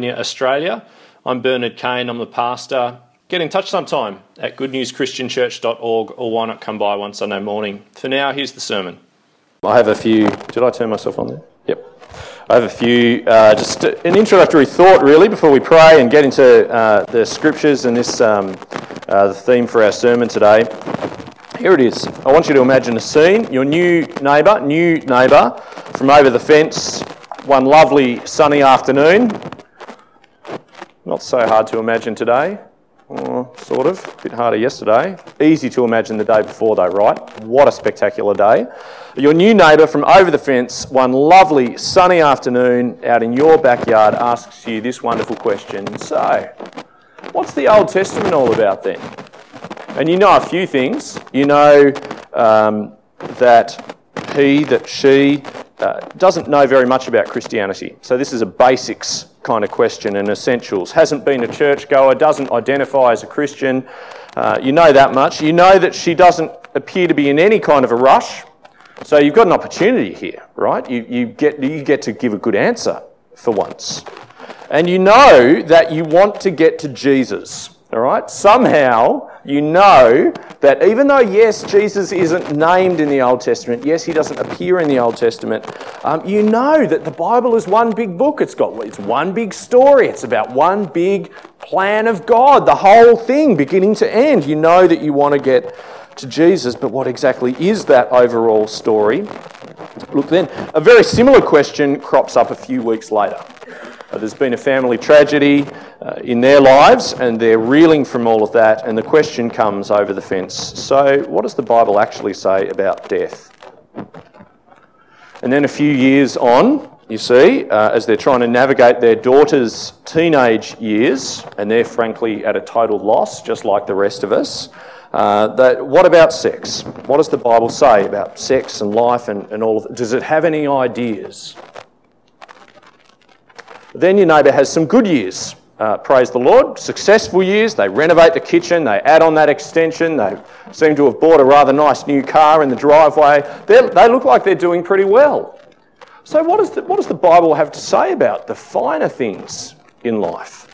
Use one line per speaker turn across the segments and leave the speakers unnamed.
Australia. I'm Bernard Kane, I'm the pastor. Get in touch sometime at goodnewschristianchurch.org or why not come by one Sunday morning. For now, here's the sermon. I have a few. Did I turn myself on there? Yep. I have a few, uh, just an introductory thought really before we pray and get into uh, the scriptures and this, um, uh, the theme for our sermon today. Here it is. I want you to imagine a scene. Your new neighbour, new neighbour from over the fence, one lovely sunny afternoon. Not so hard to imagine today. Oh, sort of. A bit harder yesterday. Easy to imagine the day before, though, right? What a spectacular day. Your new neighbour from over the fence, one lovely sunny afternoon out in your backyard, asks you this wonderful question So, what's the Old Testament all about then? And you know a few things. You know um, that he, that she uh, doesn't know very much about Christianity. So this is a basics kind of question and essentials. Hasn't been a churchgoer, doesn't identify as a Christian. Uh, you know that much. You know that she doesn't appear to be in any kind of a rush. So you've got an opportunity here, right? You, you, get, you get to give a good answer for once. And you know that you want to get to Jesus. All right? Somehow you know that even though, yes, Jesus isn't named in the Old Testament, yes, he doesn't appear in the Old Testament, um, you know that the Bible is one big book. It's got it's one big story. It's about one big plan of God, the whole thing, beginning to end. You know that you want to get to Jesus, but what exactly is that overall story? Look, then, a very similar question crops up a few weeks later. Uh, there's been a family tragedy uh, in their lives, and they're reeling from all of that, and the question comes over the fence so, what does the Bible actually say about death? And then a few years on, you see, uh, as they're trying to navigate their daughter's teenage years, and they're frankly at a total loss, just like the rest of us. Uh, that, what about sex? What does the Bible say about sex and life and, and all of it? Does it have any ideas? Then your neighbour has some good years. Uh, praise the Lord. Successful years. They renovate the kitchen, they add on that extension, they seem to have bought a rather nice new car in the driveway. They're, they look like they're doing pretty well. So, what, is the, what does the Bible have to say about the finer things in life?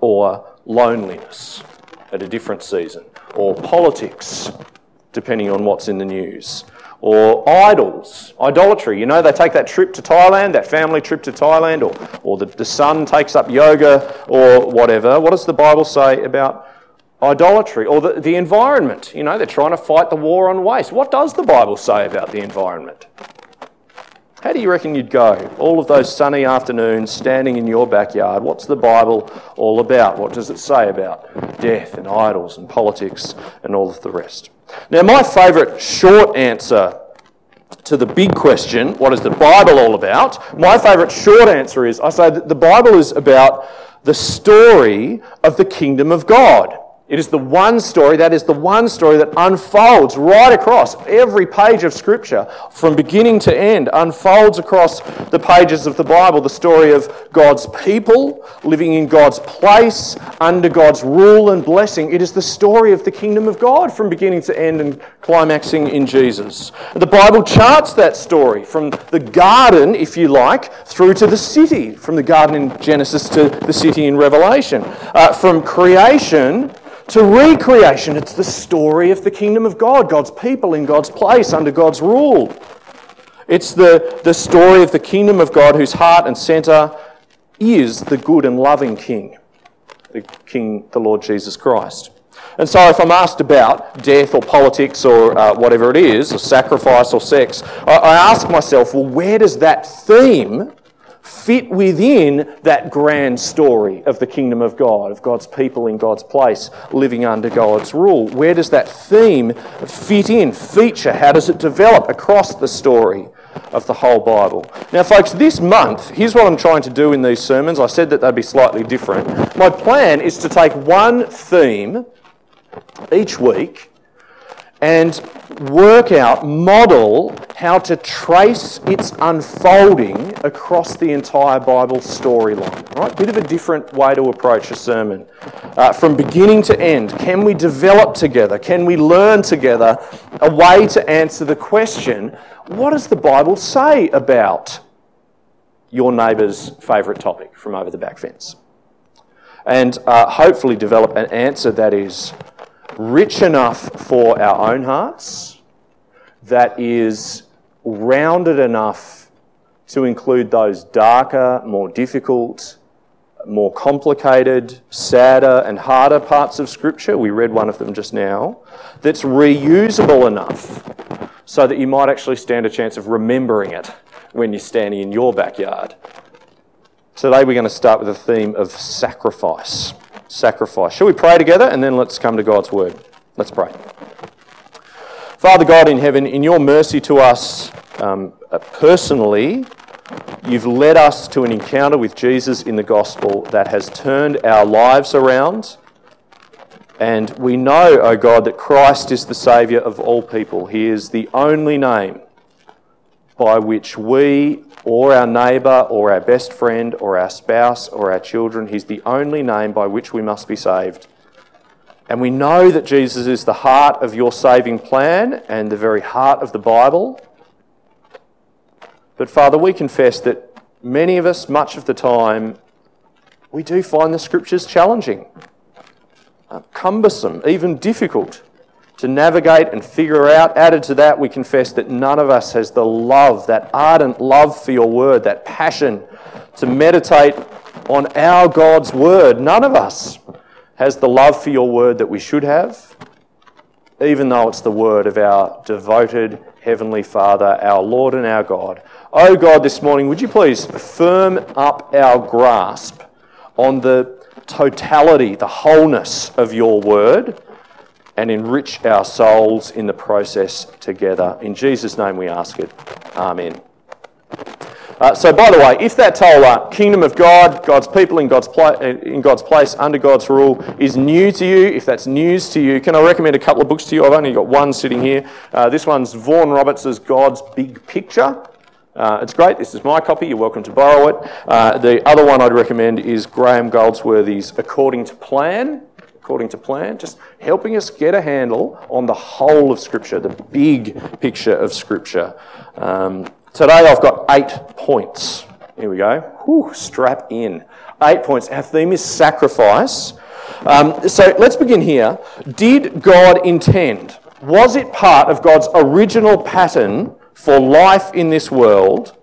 Or loneliness at a different season? Or politics, depending on what's in the news? Or idols, idolatry. You know, they take that trip to Thailand, that family trip to Thailand, or, or the, the son takes up yoga or whatever. What does the Bible say about idolatry? Or the, the environment. You know, they're trying to fight the war on waste. What does the Bible say about the environment? How do you reckon you'd go? All of those sunny afternoons standing in your backyard, what's the Bible all about? What does it say about death and idols and politics and all of the rest? Now, my favourite short answer to the big question, what is the Bible all about? My favourite short answer is I say that the Bible is about the story of the kingdom of God. It is the one story, that is the one story that unfolds right across every page of Scripture, from beginning to end, unfolds across the pages of the Bible. The story of God's people living in God's place, under God's rule and blessing. It is the story of the kingdom of God from beginning to end and climaxing in Jesus. The Bible charts that story from the garden, if you like, through to the city, from the garden in Genesis to the city in Revelation, uh, from creation to recreation. It's the story of the kingdom of God, God's people in God's place under God's rule. It's the, the story of the kingdom of God whose heart and centre is the good and loving King, the King, the Lord Jesus Christ. And so, if I'm asked about death or politics or uh, whatever it is, or sacrifice or sex, I, I ask myself, well, where does that theme fit within that grand story of the kingdom of God, of God's people in God's place, living under God's rule? Where does that theme fit in, feature? How does it develop across the story? Of the whole Bible. Now, folks, this month, here's what I'm trying to do in these sermons. I said that they'd be slightly different. My plan is to take one theme each week and work out, model how to trace its unfolding across the entire Bible storyline. Right? Bit of a different way to approach a sermon. Uh, from beginning to end, can we develop together? Can we learn together a way to answer the question what does the Bible say about your neighbour's favourite topic from over the back fence. And uh, hopefully develop an answer that is rich enough for our own hearts, that is rounded enough to include those darker, more difficult, more complicated, sadder, and harder parts of Scripture. We read one of them just now. That's reusable enough so that you might actually stand a chance of remembering it when you're standing in your backyard. Today we're going to start with a theme of sacrifice. Sacrifice. Shall we pray together and then let's come to God's Word? Let's pray. Father God in heaven, in your mercy to us um, uh, personally, you've led us to an encounter with Jesus in the gospel that has turned our lives around. And we know, O oh God, that Christ is the Saviour of all people. He is the only name by which we or our neighbour or our best friend or our spouse or our children, He's the only name by which we must be saved. And we know that Jesus is the heart of your saving plan and the very heart of the Bible. But Father, we confess that many of us, much of the time, we do find the scriptures challenging, uh, cumbersome, even difficult to navigate and figure out. Added to that, we confess that none of us has the love, that ardent love for your word, that passion to meditate on our God's word. None of us has the love for your word that we should have, even though it's the word of our devoted Heavenly Father, our Lord and our God. Oh God, this morning, would you please firm up our grasp on the totality, the wholeness of your word, and enrich our souls in the process together. In Jesus' name we ask it. Amen. Uh, so, by the way, if that whole uh, kingdom of God, God's people in God's, uh, in God's place, under God's rule, is new to you, if that's news to you, can I recommend a couple of books to you? I've only got one sitting here. Uh, this one's Vaughan Roberts' God's Big Picture. Uh, it's great. This is my copy. You're welcome to borrow it. Uh, the other one I'd recommend is Graham Goldsworthy's According to Plan. According to Plan, just helping us get a handle on the whole of Scripture, the big picture of Scripture. Um, Today I've got eight points. Here we go. Whew, strap in. Eight points. Our theme is sacrifice. Um, so let's begin here. Did God intend? Was it part of God's original pattern for life in this world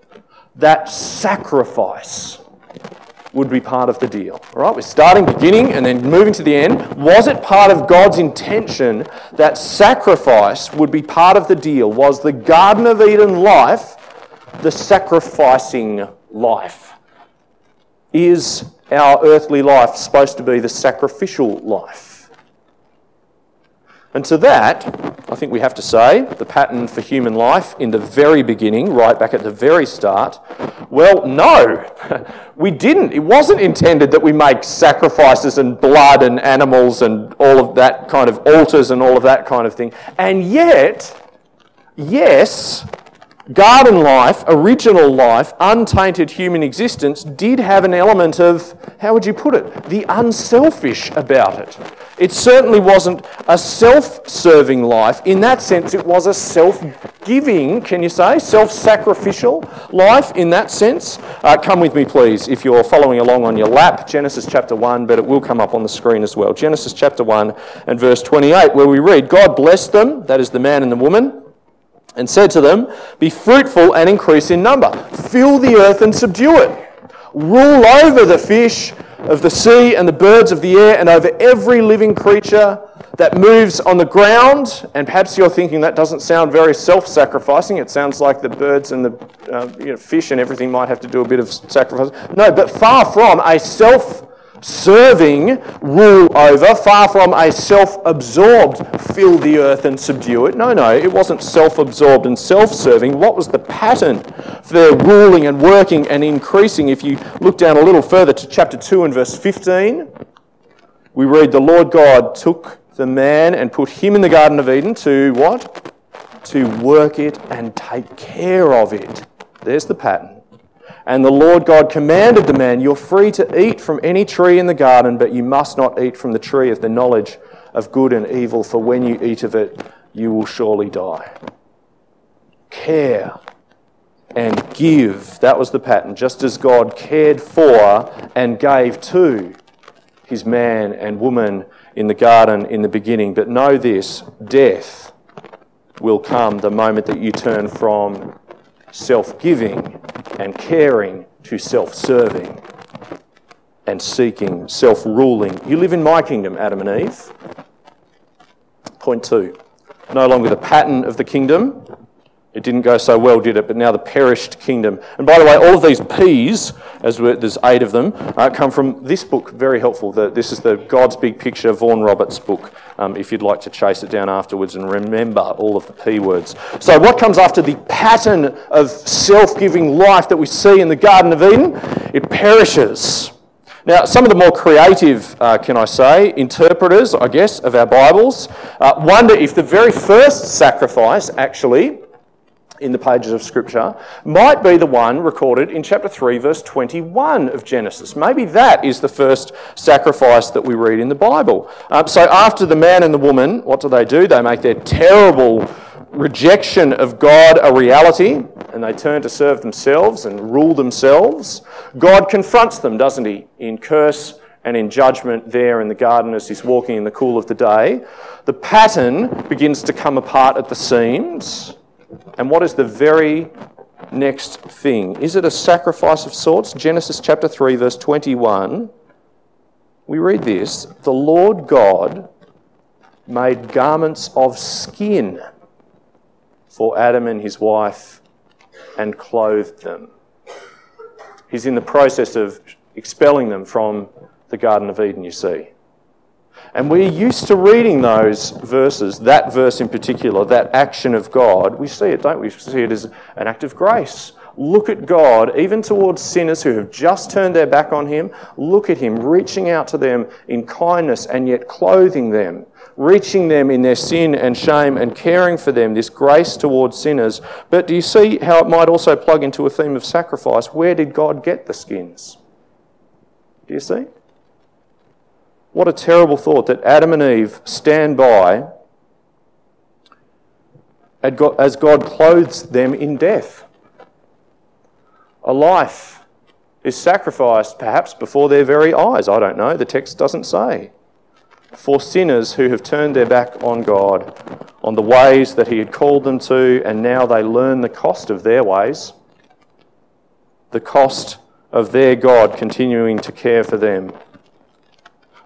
that sacrifice would be part of the deal? All right, we're starting beginning and then moving to the end. Was it part of God's intention that sacrifice would be part of the deal? Was the Garden of Eden life the sacrificing life. Is our earthly life supposed to be the sacrificial life? And to that, I think we have to say the pattern for human life in the very beginning, right back at the very start, well, no, we didn't. It wasn't intended that we make sacrifices and blood and animals and all of that kind of altars and all of that kind of thing. And yet, yes, garden life, original life, untainted human existence did have an element of, how would you put it, the unselfish about it. It certainly wasn't a self serving life. In that sense, it was a self giving, can you say, self sacrificial life in that sense. Uh, come with me, please, if you're following along on your lap, Genesis chapter 1, but it will come up on the screen as well. Genesis chapter 1 and verse 28, where we read, God blessed them, that is the man and the woman and said to them, Be fruitful and increase in number, fill the earth and subdue it, rule over the fish of the sea and the birds of the air, and over every living creature that moves on the ground. And perhaps you're thinking that doesn't sound very self sacrificing. It sounds like the birds and the uh, you know, fish and everything might have to do a bit of sacrifice. No, but far from a self serving rule over, far from a self absorbed fill the earth and subdue it. No, no, it wasn't self absorbed and self serving. What was the pattern for their ruling and working and increasing? If you look down a little further to chapter 2 and verse 15, we read, The Lord God took the man and put him in the Garden of Eden to what? To work it and take care of it. There's the pattern. And the Lord God commanded the man, You're free to eat from any tree in the garden, but you must not eat from the tree of the knowledge of good and evil, for when you eat of it, you will surely die. Care, and give. That was the pattern, just as God cared for and gave to his man and woman in the garden in the beginning. But know this death will come the moment that you turn from self giving and caring to self serving and seeking, self ruling. You live in my kingdom, Adam and Eve. Point two no longer the pattern of the kingdom, it didn't go so well, did it? But now the perished kingdom. And by the way, all of these P's, as there's eight of them, uh, come from this book. Very helpful. The, this is the God's Big Picture, Vaughan Roberts book. Um, if you'd like to chase it down afterwards and remember all of the P words. So, what comes after the pattern of self-giving life that we see in the Garden of Eden? It perishes. Now, some of the more creative, uh, can I say, interpreters, I guess, of our Bibles uh, wonder if the very first sacrifice actually in the pages of Scripture might be the one recorded in chapter 3, verse 21 of Genesis. Maybe that is the first sacrifice that we read in the Bible. Um, so, after the man and the woman, what do they do? They make their terrible rejection of God a reality and they turn to serve themselves and rule themselves. God confronts them, doesn't he, in curse and in judgment there in the garden as he's walking in the cool of the day. The pattern begins to come apart at the seams and what is the very next thing? Is it a sacrifice of sorts? Genesis chapter 3, verse 21. We read this The Lord God made garments of skin for Adam and his wife and clothed them. He's in the process of expelling them from the Garden of Eden, you see. And we're used to reading those verses, that verse in particular, that action of God. We see it, don't we? We see it as an act of grace. Look at God, even towards sinners who have just turned their back on Him. Look at Him reaching out to them in kindness and yet clothing them, reaching them in their sin and shame and caring for them, this grace towards sinners. But do you see how it might also plug into a theme of sacrifice? Where did God get the skins? Do you see? What a terrible thought that Adam and Eve stand by as God clothes them in death. A life is sacrificed perhaps before their very eyes. I don't know, the text doesn't say. For sinners who have turned their back on God, on the ways that He had called them to, and now they learn the cost of their ways, the cost of their God continuing to care for them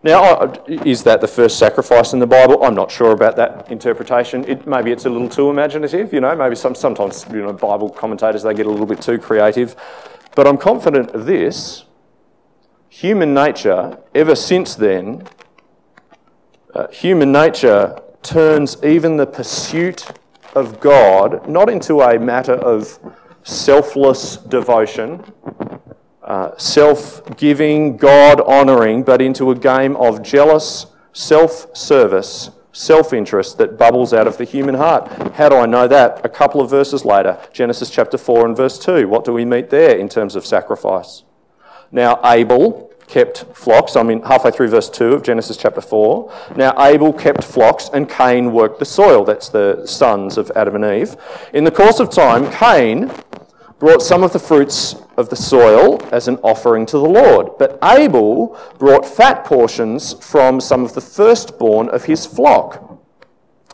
now, is that the first sacrifice in the Bible? I'm not sure about that interpretation. It, maybe it's a little too imaginative, you know. Maybe some, sometimes, you know, Bible commentators they get a little bit too creative. But I'm confident of this: human nature, ever since then, uh, human nature turns even the pursuit of God not into a matter of selfless devotion, uh, self giving, God honouring, but into a game of jealous self service, self interest that bubbles out of the human heart. How do I know that? A couple of verses later, Genesis chapter 4 and verse 2. What do we meet there in terms of sacrifice? Now, Abel kept flocks. I mean, halfway through verse 2 of Genesis chapter 4. Now, Abel kept flocks and Cain worked the soil. That's the sons of Adam and Eve. In the course of time, Cain brought some of the fruits of the soil as an offering to the Lord. But Abel brought fat portions from some of the firstborn of his flock.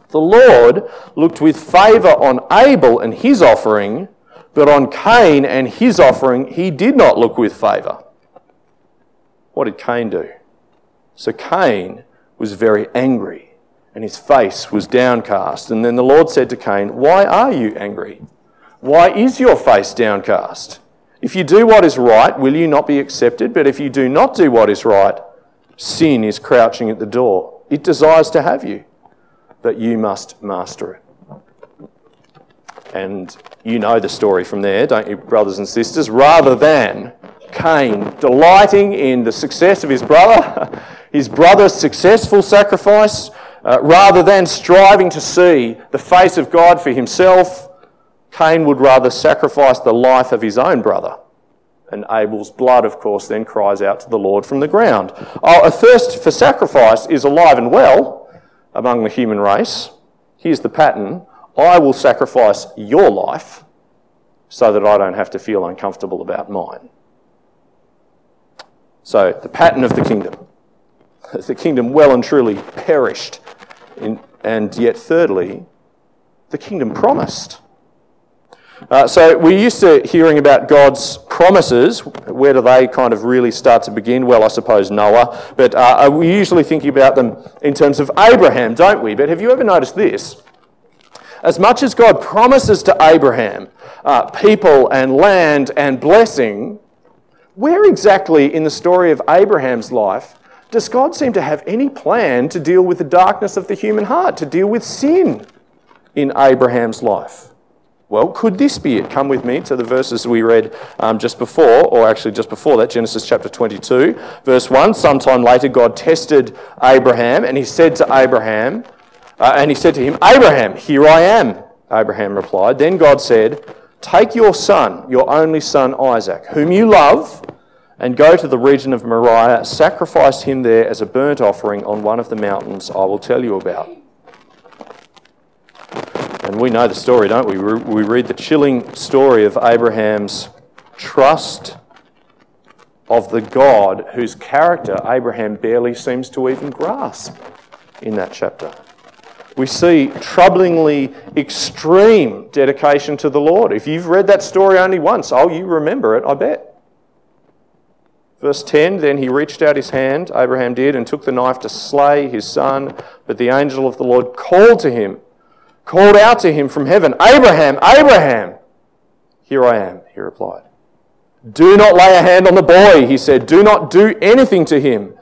The Lord looked with favour on Abel and his offering, but on Cain and his offering he did not look with favour. What did Cain do? So Cain was very angry and his face was downcast. And then the Lord said to Cain, Why are you angry? Why is your face downcast? If you do what is right, will you not be accepted? But if you do not do what is right, sin is crouching at the door. It desires to have you, but you must master it. And you know the story from there, don't you, brothers and sisters? Rather than Cain delighting in the success of his brother, his brother's successful sacrifice, uh, rather than striving to see the face of God for himself, Cain would rather sacrifice the life of his own brother. And Abel's blood, of course, then cries out to the Lord from the ground. Oh, a thirst for sacrifice is alive and well among the human race. Here's the pattern I will sacrifice your life so that I don't have to feel uncomfortable about mine. So, the pattern of the kingdom. The kingdom well and truly perished. In, and yet, thirdly, the kingdom promised. Uh, so we're used to hearing about God's promises. Where do they kind of really start to begin? Well, I suppose Noah. But uh, we usually thinking about them in terms of Abraham, don't we? But have you ever noticed this? As much as God promises to Abraham uh, people and land and blessing, where exactly in the story of Abraham's life does God seem to have any plan to deal with the darkness of the human heart, to deal with sin in Abraham's life? Well, could this be it? Come with me to the verses we read um, just before, or actually just before that, Genesis chapter 22, verse 1. Sometime later, God tested Abraham, and he said to Abraham, uh, and he said to him, Abraham, here I am. Abraham replied. Then God said, Take your son, your only son Isaac, whom you love, and go to the region of Moriah, sacrifice him there as a burnt offering on one of the mountains I will tell you about. And we know the story, don't we? We read the chilling story of Abraham's trust of the God whose character Abraham barely seems to even grasp in that chapter. We see troublingly extreme dedication to the Lord. If you've read that story only once, oh, you remember it, I bet. Verse 10 Then he reached out his hand, Abraham did, and took the knife to slay his son. But the angel of the Lord called to him called out to him from heaven, Abraham, Abraham! Here I am, he replied. Do not lay a hand on the boy, he said. Do not do anything to him.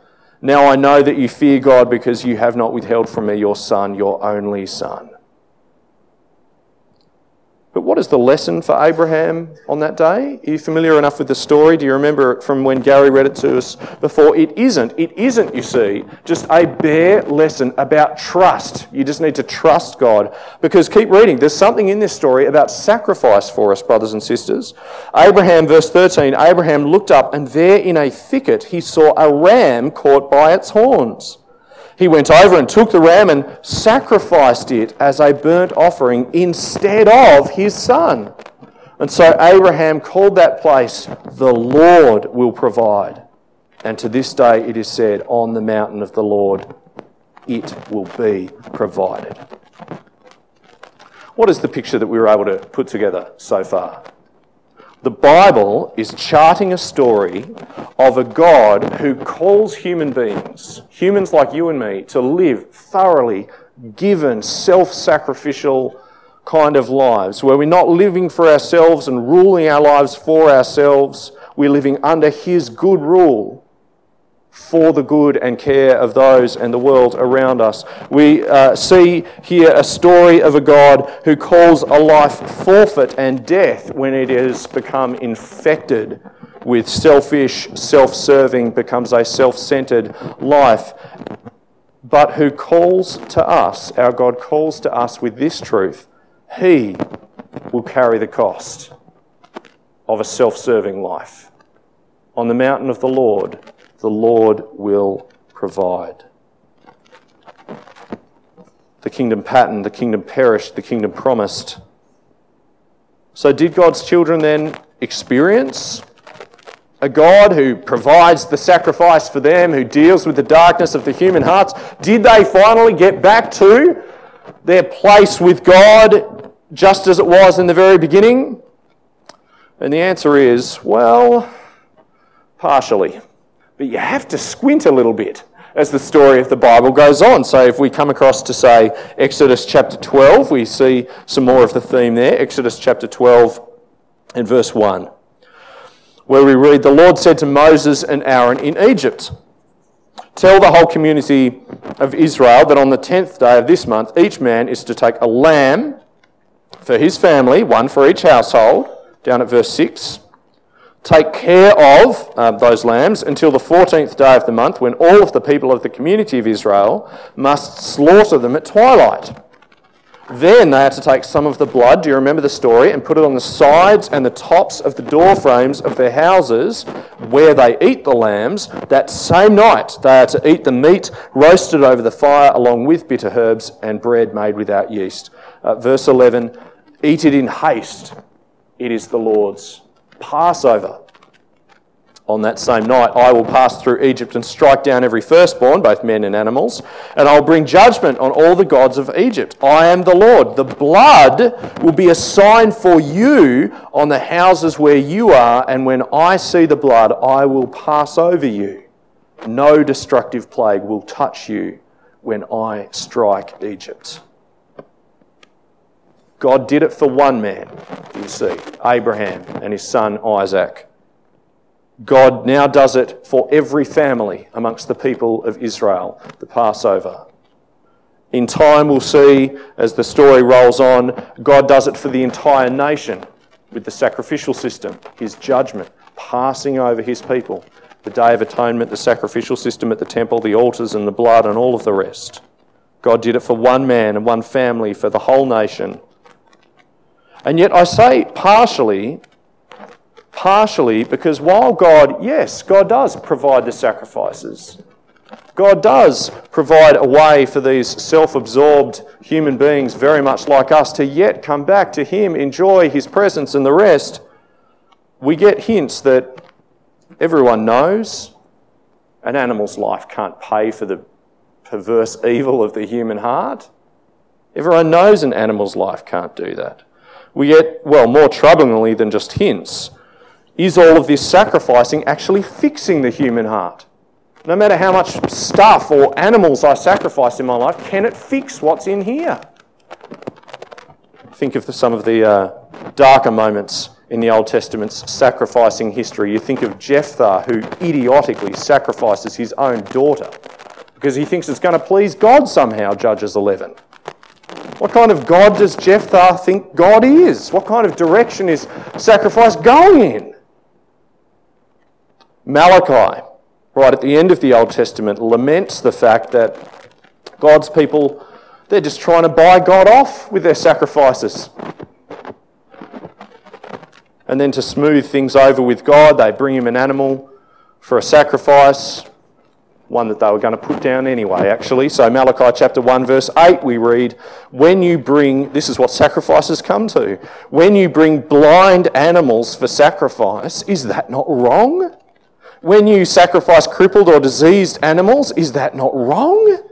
Now I know that you fear God because you have not withheld from me your son, your only son. But what is the lesson for Abraham on that day? Are you familiar enough with the story? Do you remember it from when Gary read it to us before? It isn't. It isn't, you see, just a bare lesson about trust. You just need to trust God. Because keep reading. There's something in this story about sacrifice for us, brothers and sisters. Abraham, verse 13, Abraham looked up and there in a thicket he saw a ram caught by its horns. He went over and took the ram and sacrificed it as a burnt offering instead of his son. And so Abraham called that place, The Lord will provide. And to this day it is said, On the mountain of the Lord it will be provided. What is the picture that we were able to put together so far? The Bible is charting a story of a God who calls human beings, humans like you and me, to live thoroughly given, self sacrificial kind of lives, where we're not living for ourselves and ruling our lives for ourselves. We're living under His good rule for the good and care of those and the world around us. We uh, see here a story of a God who calls a life forfeit and death when it has become infected with selfish, self serving, becomes a self centered life. But who calls to us, our God calls to us with this truth He will carry the cost of a self serving life. On the mountain of the Lord, the Lord will provide. The kingdom pattern, the kingdom perished, the kingdom promised. So, did God's children then experience a God who provides the sacrifice for them, who deals with the darkness of the human hearts? Did they finally get back to their place with God just as it was in the very beginning? And the answer is well, partially. But you have to squint a little bit as the story of the Bible goes on. So if we come across to, say, Exodus chapter 12, we see some more of the theme there. Exodus chapter 12 and verse 1, where we read, The Lord said to Moses and Aaron in Egypt, Tell the whole community of Israel that on the tenth day of this month, each man is to take a lamb for his family, one for each household, down at verse 6 take care of uh, those lambs until the 14th day of the month when all of the people of the community of Israel must slaughter them at twilight. Then they are to take some of the blood, do you remember the story, and put it on the sides and the tops of the door frames of their houses where they eat the lambs. That same night they are to eat the meat roasted over the fire along with bitter herbs and bread made without yeast. Uh, verse 11 Eat it in haste it is the Lord's Passover. On that same night, I will pass through Egypt and strike down every firstborn, both men and animals, and I'll bring judgment on all the gods of Egypt. I am the Lord. The blood will be a sign for you on the houses where you are, and when I see the blood, I will pass over you. No destructive plague will touch you when I strike Egypt. God did it for one man, you see, Abraham and his son Isaac. God now does it for every family amongst the people of Israel, the Passover. In time, we'll see as the story rolls on, God does it for the entire nation with the sacrificial system, his judgment passing over his people. The Day of Atonement, the sacrificial system at the temple, the altars and the blood, and all of the rest. God did it for one man and one family, for the whole nation. And yet, I say partially partially because while God, yes, God does provide the sacrifices, God does provide a way for these self absorbed human beings, very much like us, to yet come back to Him, enjoy His presence and the rest. We get hints that everyone knows an animal's life can't pay for the perverse evil of the human heart. Everyone knows an animal's life can't do that. We get, well, more troublingly than just hints, is all of this sacrificing actually fixing the human heart? No matter how much stuff or animals I sacrifice in my life, can it fix what's in here? Think of the, some of the uh, darker moments in the Old Testament's sacrificing history. You think of Jephthah, who idiotically sacrifices his own daughter because he thinks it's going to please God somehow, Judges 11. What kind of God does Jephthah think God is? What kind of direction is sacrifice going in? Malachi, right at the end of the Old Testament, laments the fact that God's people, they're just trying to buy God off with their sacrifices. And then to smooth things over with God, they bring him an animal for a sacrifice, one that they were going to put down anyway, actually. So, Malachi chapter 1, verse 8, we read, When you bring, this is what sacrifices come to, when you bring blind animals for sacrifice, is that not wrong? when you sacrifice crippled or diseased animals, is that not wrong?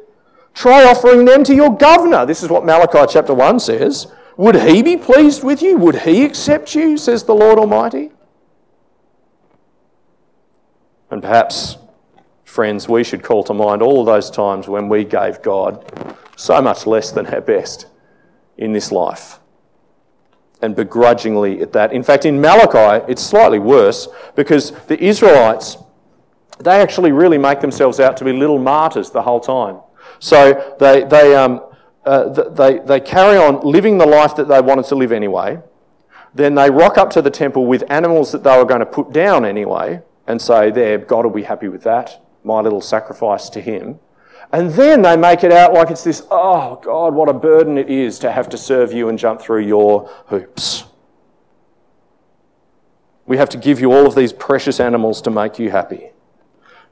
Try offering them to your governor. This is what Malachi chapter 1 says. Would he be pleased with you? Would he accept you, says the Lord Almighty? And perhaps, friends, we should call to mind all of those times when we gave God so much less than our best in this life and begrudgingly at that. In fact, in Malachi, it's slightly worse because the Israelites, they actually really make themselves out to be little martyrs the whole time. So they, they, um, uh, they, they carry on living the life that they wanted to live anyway. Then they rock up to the temple with animals that they were going to put down anyway and say, There, God will be happy with that, my little sacrifice to him. And then they make it out like it's this, oh God, what a burden it is to have to serve you and jump through your hoops. We have to give you all of these precious animals to make you happy.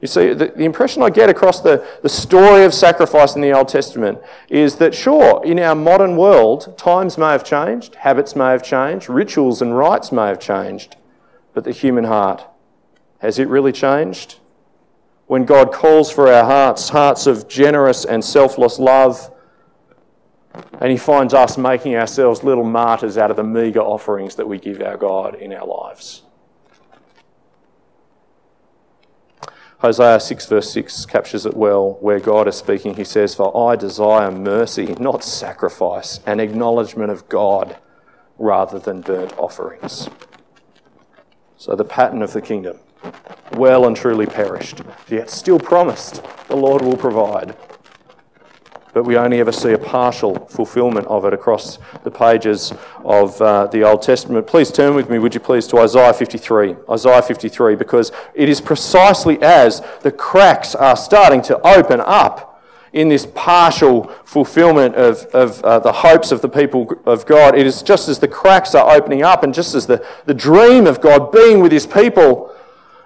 You see, the, the, impression I get across the, the story of sacrifice in the Old Testament is that, sure, in our modern world, times may have changed, habits may have changed, rituals and rites may have changed, but the human heart, has it really changed? When God calls for our hearts, hearts of generous and selfless love, and He finds us making ourselves little martyrs out of the meagre offerings that we give our God in our lives. Hosea 6, verse 6 captures it well, where God is speaking. He says, For I desire mercy, not sacrifice, an acknowledgement of God rather than burnt offerings. So, the pattern of the kingdom well and truly perished, yet still promised the Lord will provide. But we only ever see a partial fulfillment of it across the pages of uh, the Old Testament. Please turn with me, would you please, to Isaiah 53. Isaiah 53, because it is precisely as the cracks are starting to open up in this partial fulfillment of, of uh, the hopes of the people of God. It is just as the cracks are opening up and just as the, the dream of God being with his people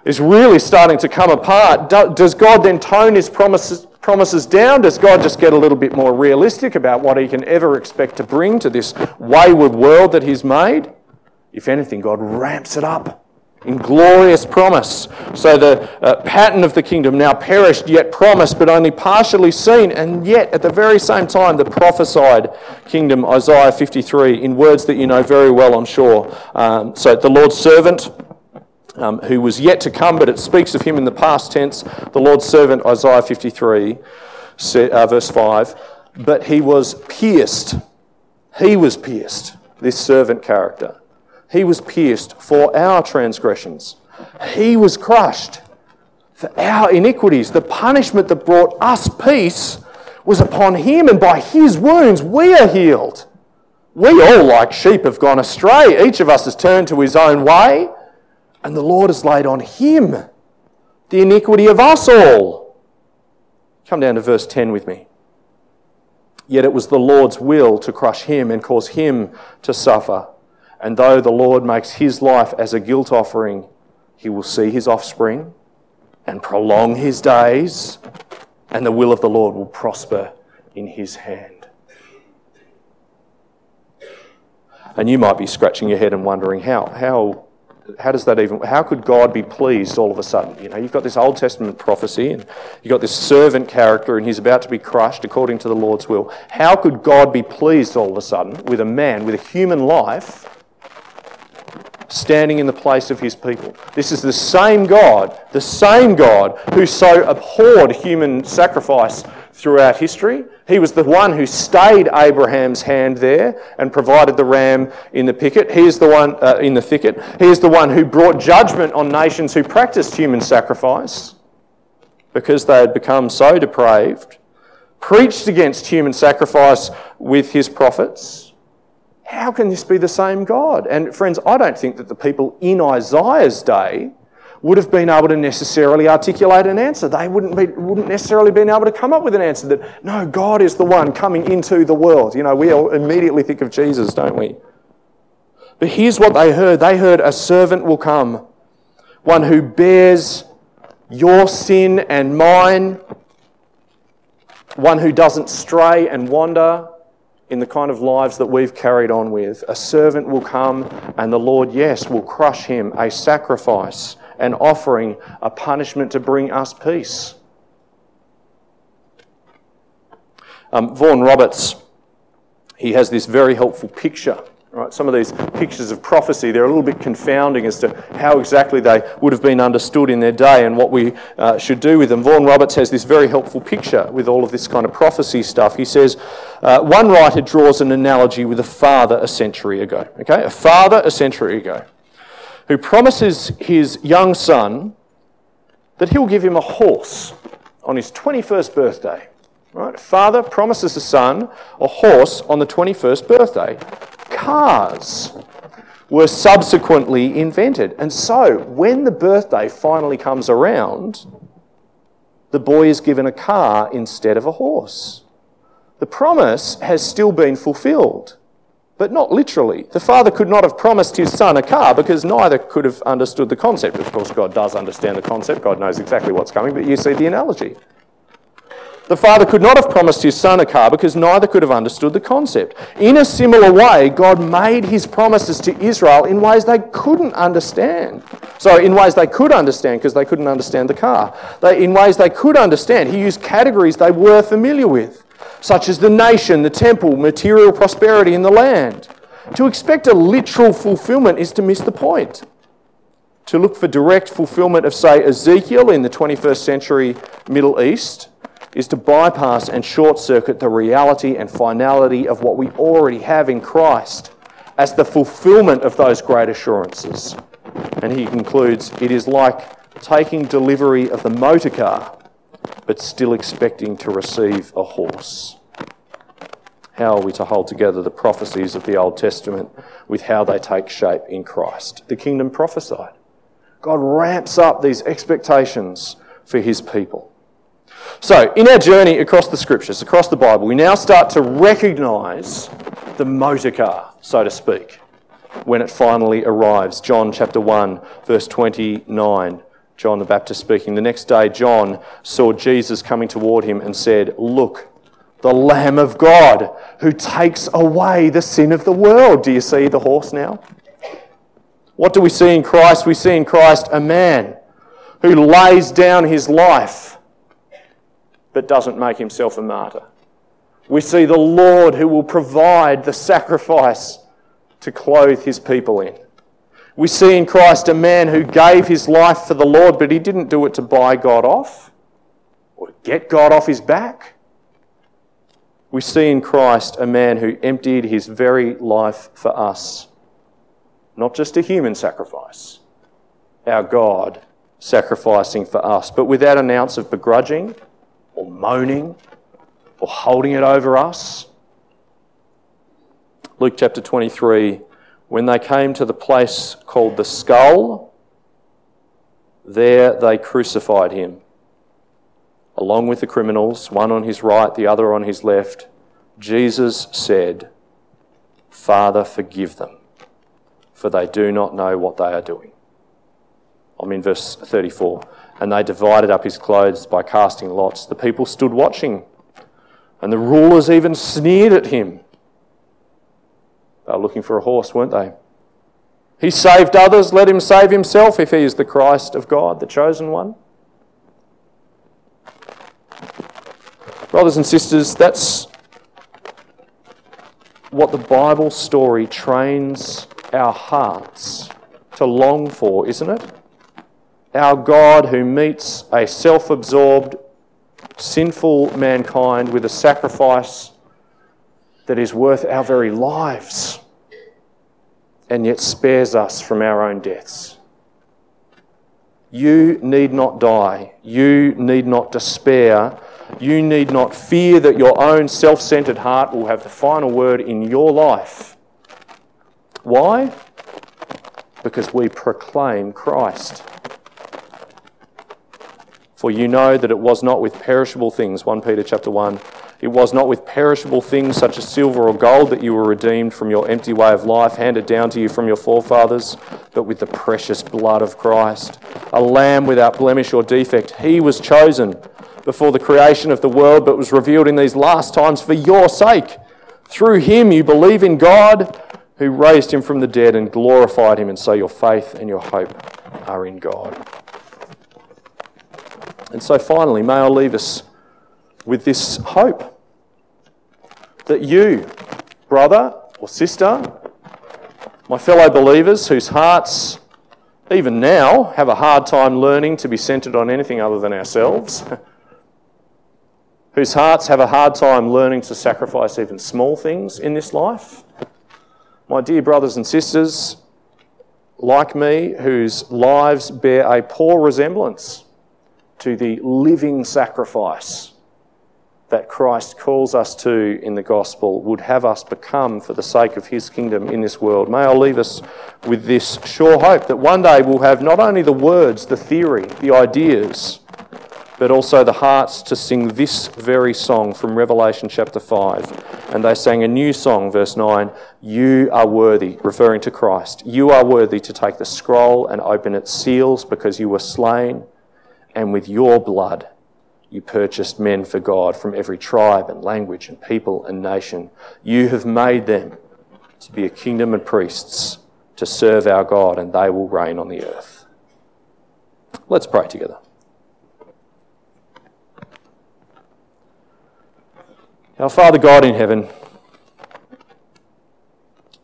is really starting to come apart, does God then tone his promises, promises down? Does God just get a little bit more realistic about what he can ever expect to bring to this wayward world that he's made? If anything, God ramps it up in glorious promise. So the uh, pattern of the kingdom now perished, yet promised, but only partially seen, and yet at the very same time, the prophesied kingdom, Isaiah 53, in words that you know very well, I'm sure. Um, so the Lord's servant. Um, who was yet to come, but it speaks of him in the past tense. The Lord's servant, Isaiah 53, uh, verse 5. But he was pierced. He was pierced, this servant character he was pierced for our transgressions. He was crushed for our iniquities. The punishment that brought us peace was upon him, and by his wounds we are healed. We all, like sheep, have gone astray. Each of us has turned to his own way, and the Lord has laid on him the iniquity of us all. Come down to verse 10 with me. Yet it was the Lord's will to crush him and cause him to suffer. And though the Lord makes his life as a guilt offering, he will see his offspring and prolong his days, and the will of the Lord will prosper in his hand. And you might be scratching your head and wondering how, how how does that even how could god be pleased all of a sudden you know you've got this old testament prophecy and you've got this servant character and he's about to be crushed according to the lord's will how could god be pleased all of a sudden with a man with a human life standing in the place of his people. This is the same God, the same God who so abhorred human sacrifice throughout history. He was the one who stayed Abraham's hand there and provided the ram in the picket. He is the one uh, in the thicket. He is the one who brought judgment on nations who practiced human sacrifice because they had become so depraved. Preached against human sacrifice with his prophets how can this be the same God? And friends, I don't think that the people in Isaiah's day would have been able to necessarily articulate an answer. They wouldn't, be, wouldn't necessarily been able to come up with an answer that, no, God is the one coming into the world. You know, we all immediately think of Jesus, don't we? But here's what they heard they heard a servant will come, one who bears your sin and mine, one who doesn't stray and wander, in the kind of lives that we've carried on with. A servant will come, and the Lord, yes, will crush him, a sacrifice, an offering, a punishment to bring us peace. Um, Vaughan Roberts, he has this very helpful picture Right, some of these pictures of prophecy, they're a little bit confounding as to how exactly they would have been understood in their day and what we uh, should do with them. Vaughan Roberts has this very helpful picture with all of this kind of prophecy stuff. He says, uh, one writer draws an analogy with a father a century ago, okay? A father a century ago who promises his young son that he'll give him a horse on his 21st birthday. Right? Father promises a son a horse on the 21st birthday cars were subsequently invented. And so, when the birthday finally comes around, the boy is given a car instead of a horse. The promise has still been fulfilled, but not literally. The father could not have promised his son a car because neither could have understood the concept. Of course, God does understand the concept, God knows exactly what's coming, but you see the analogy. The father could not have promised his son a car because neither could have understood the concept. In a similar way, God made his promises to Israel in ways they couldn't understand. Sorry, in ways they could understand because they couldn't understand the car. They, in ways they could understand, he used categories they were familiar with, such as the nation, the temple, material prosperity in the land. To expect a literal fulfillment is to miss the point. To look for direct fulfillment of, say, Ezekiel in the 21st century Middle East is to bypass and short circuit the reality and finality of what we already have in Christ as the fulfillment of those great assurances. And he concludes it is like taking delivery of the motor car, but still expecting to receive a horse. How are we to hold together the prophecies of the Old Testament with how they take shape in Christ? The kingdom prophesied. God ramps up these expectations for his people. So, in our journey across the scriptures, across the Bible, we now start to recognize the motor car, so to speak, when it finally arrives. John chapter 1, verse 29. John the Baptist speaking. The next day, John saw Jesus coming toward him and said, Look, the Lamb of God who takes away the sin of the world. Do you see the horse now? What do we see in Christ? We see in Christ a man who lays down his life but doesn't make himself a martyr. We see the Lord who will provide the sacrifice to clothe his people in. We see in Christ a man who gave his life for the Lord, but he didn't do it to buy God off or get God off his back. We see in Christ a man who emptied his very life for us. Not just a human sacrifice, our God sacrificing for us, but without an ounce of begrudging or moaning or holding it over us. Luke chapter 23 when they came to the place called the skull, there they crucified him, along with the criminals, one on his right, the other on his left. Jesus said, Father, forgive them, for they do not know what they are doing. I'm in verse 34. And they divided up his clothes by casting lots. The people stood watching, and the rulers even sneered at him. They were looking for a horse, weren't they? He saved others, let him save himself if he is the Christ of God, the chosen one. Brothers and sisters, that's what the Bible story trains our hearts to long for, isn't it? Our God who meets a self absorbed, sinful mankind with a sacrifice that is worth our very lives and yet spares us from our own deaths. You need not die. You need not despair. You need not fear that your own self centered heart will have the final word in your life. Why? Because we proclaim Christ. For you know that it was not with perishable things, 1 Peter chapter 1, it was not with perishable things such as silver or gold that you were redeemed from your empty way of life handed down to you from your forefathers, but with the precious blood of Christ, a lamb without blemish or defect. He was chosen before the creation of the world, but was revealed in these last times for your sake. Through him you believe in God, who raised him from the dead and glorified him, and so your faith and your hope are in God. And so finally, may I leave us with this hope that you, brother or sister, my fellow believers whose hearts, even now, have a hard time learning to be centered on anything other than ourselves, whose hearts have a hard time learning to sacrifice even small things in this life, my dear brothers and sisters, like me, whose lives bear a poor resemblance to the living sacrifice that Christ calls us to in the gospel would have us become for the sake of his kingdom in this world. May I leave us with this sure hope that one day we'll have not only the words, the theory, the ideas, but also the hearts to sing this very song from Revelation chapter 5. And they sang a new song, verse 9 You are worthy, referring to Christ. You are worthy to take the scroll and open its seals because you were slain, and with your blood you purchased men for God from every tribe and language and people and nation. You have made them to be a kingdom and priests to serve our God, and they will reign on the earth. Let's pray together. Our Father God in heaven,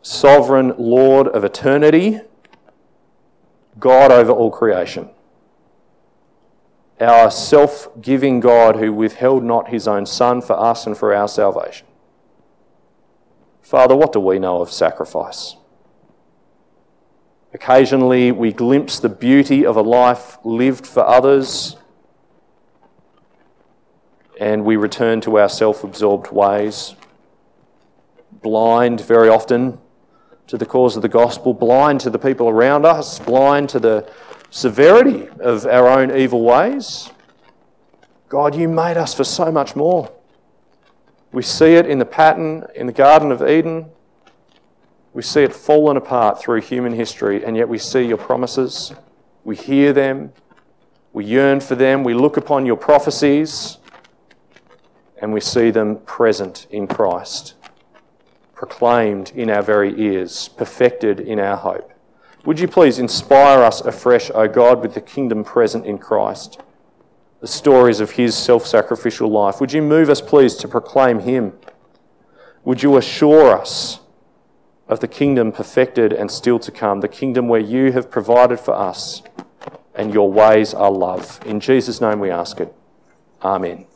sovereign Lord of eternity, God over all creation our self giving God who withheld not his own Son for us and for our salvation. Father, what do we know of sacrifice? Occasionally we glimpse the beauty of a life lived for others and we return to our self absorbed ways, blind very often to the cause of the gospel, blind to the people around us, blind to the severity of our own evil ways. God, you made us for so much more. We see it in the pattern in the Garden of Eden. We see it fallen apart through human history, and yet we see your promises. We hear them. We yearn for them. We look upon your prophecies, and we see them present in Christ, proclaimed in our very ears, perfected in our hope. Would you please inspire us afresh, O God, with the kingdom present in Christ, the stories of his self sacrificial life? Would you move us, please, to proclaim him? Would you assure us of the kingdom perfected and still to come, the kingdom where you have provided for us and your ways are love? In Jesus' name we ask it. Amen.